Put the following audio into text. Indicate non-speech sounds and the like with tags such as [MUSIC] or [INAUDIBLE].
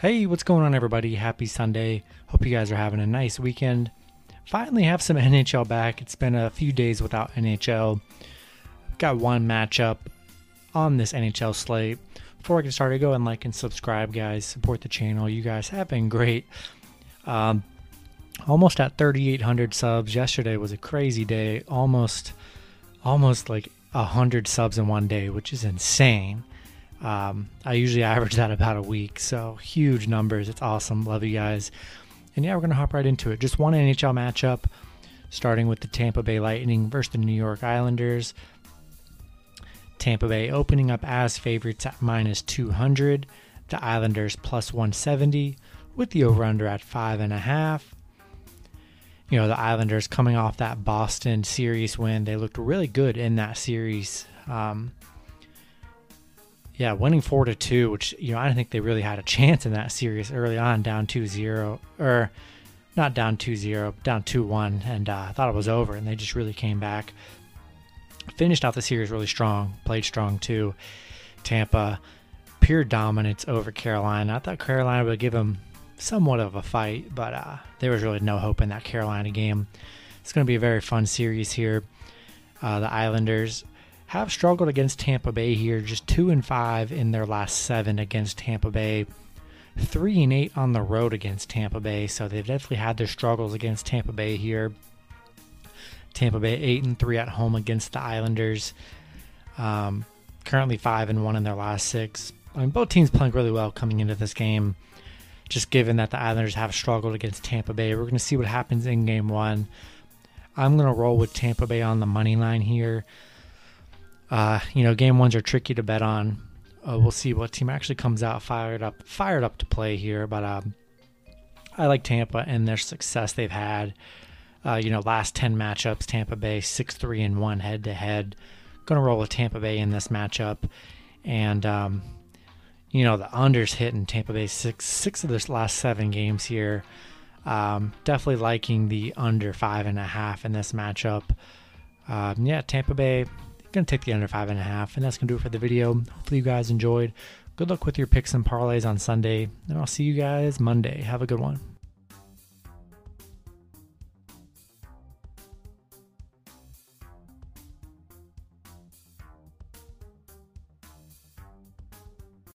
Hey, what's going on, everybody? Happy Sunday. Hope you guys are having a nice weekend. Finally, have some [LAUGHS] NHL back. It's been a few days without NHL. Got one matchup on this NHL slate. Before I get started, go and like and subscribe, guys. Support the channel. You guys have been great. Um, almost at 3,800 subs. Yesterday was a crazy day. Almost, almost like 100 subs in one day, which is insane. Um, I usually average that about a week, so huge numbers. It's awesome. Love you guys. And yeah, we're going to hop right into it. Just one NHL matchup, starting with the Tampa Bay Lightning versus the New York Islanders. Tampa Bay opening up as favorites at minus 200. The Islanders plus 170 with the over under at 5.5. You know, the Islanders coming off that Boston series win, they looked really good in that series. Um, yeah, winning four to two, which you know I don't think they really had a chance in that series early on, down 2-0 or not down 2-0, down 2-1, and uh, I thought it was over, and they just really came back. Finished out the series really strong, played strong too. Tampa, pure dominance over Carolina. I thought Carolina would give them somewhat of a fight, but uh, there was really no hope in that Carolina game. It's going to be a very fun series here. Uh, the Islanders have struggled against Tampa Bay here, just two and five in their last seven against Tampa Bay, three and eight on the road against Tampa Bay. So they've definitely had their struggles against Tampa Bay here. Tampa Bay eight and three at home against the Islanders. Um, currently five and one in their last six. I mean, both teams playing really well coming into this game. Just given that the Islanders have struggled against Tampa Bay, we're going to see what happens in game one. I'm going to roll with Tampa Bay on the money line here. Uh, you know, game ones are tricky to bet on. Uh, we'll see what team actually comes out fired up, fired up to play here. But um, I like Tampa and their success they've had. Uh, you know, last ten matchups, Tampa Bay six three and one head to head. Going to roll with Tampa Bay in this matchup, and um, you know the unders hitting Tampa Bay six six of the last seven games here. Um, definitely liking the under five and a half in this matchup. Um, yeah, Tampa Bay Gonna take the under five and a half, and that's gonna do it for the video. Hopefully you guys enjoyed. Good luck with your picks and parlays on Sunday, and I'll see you guys Monday. Have a good one.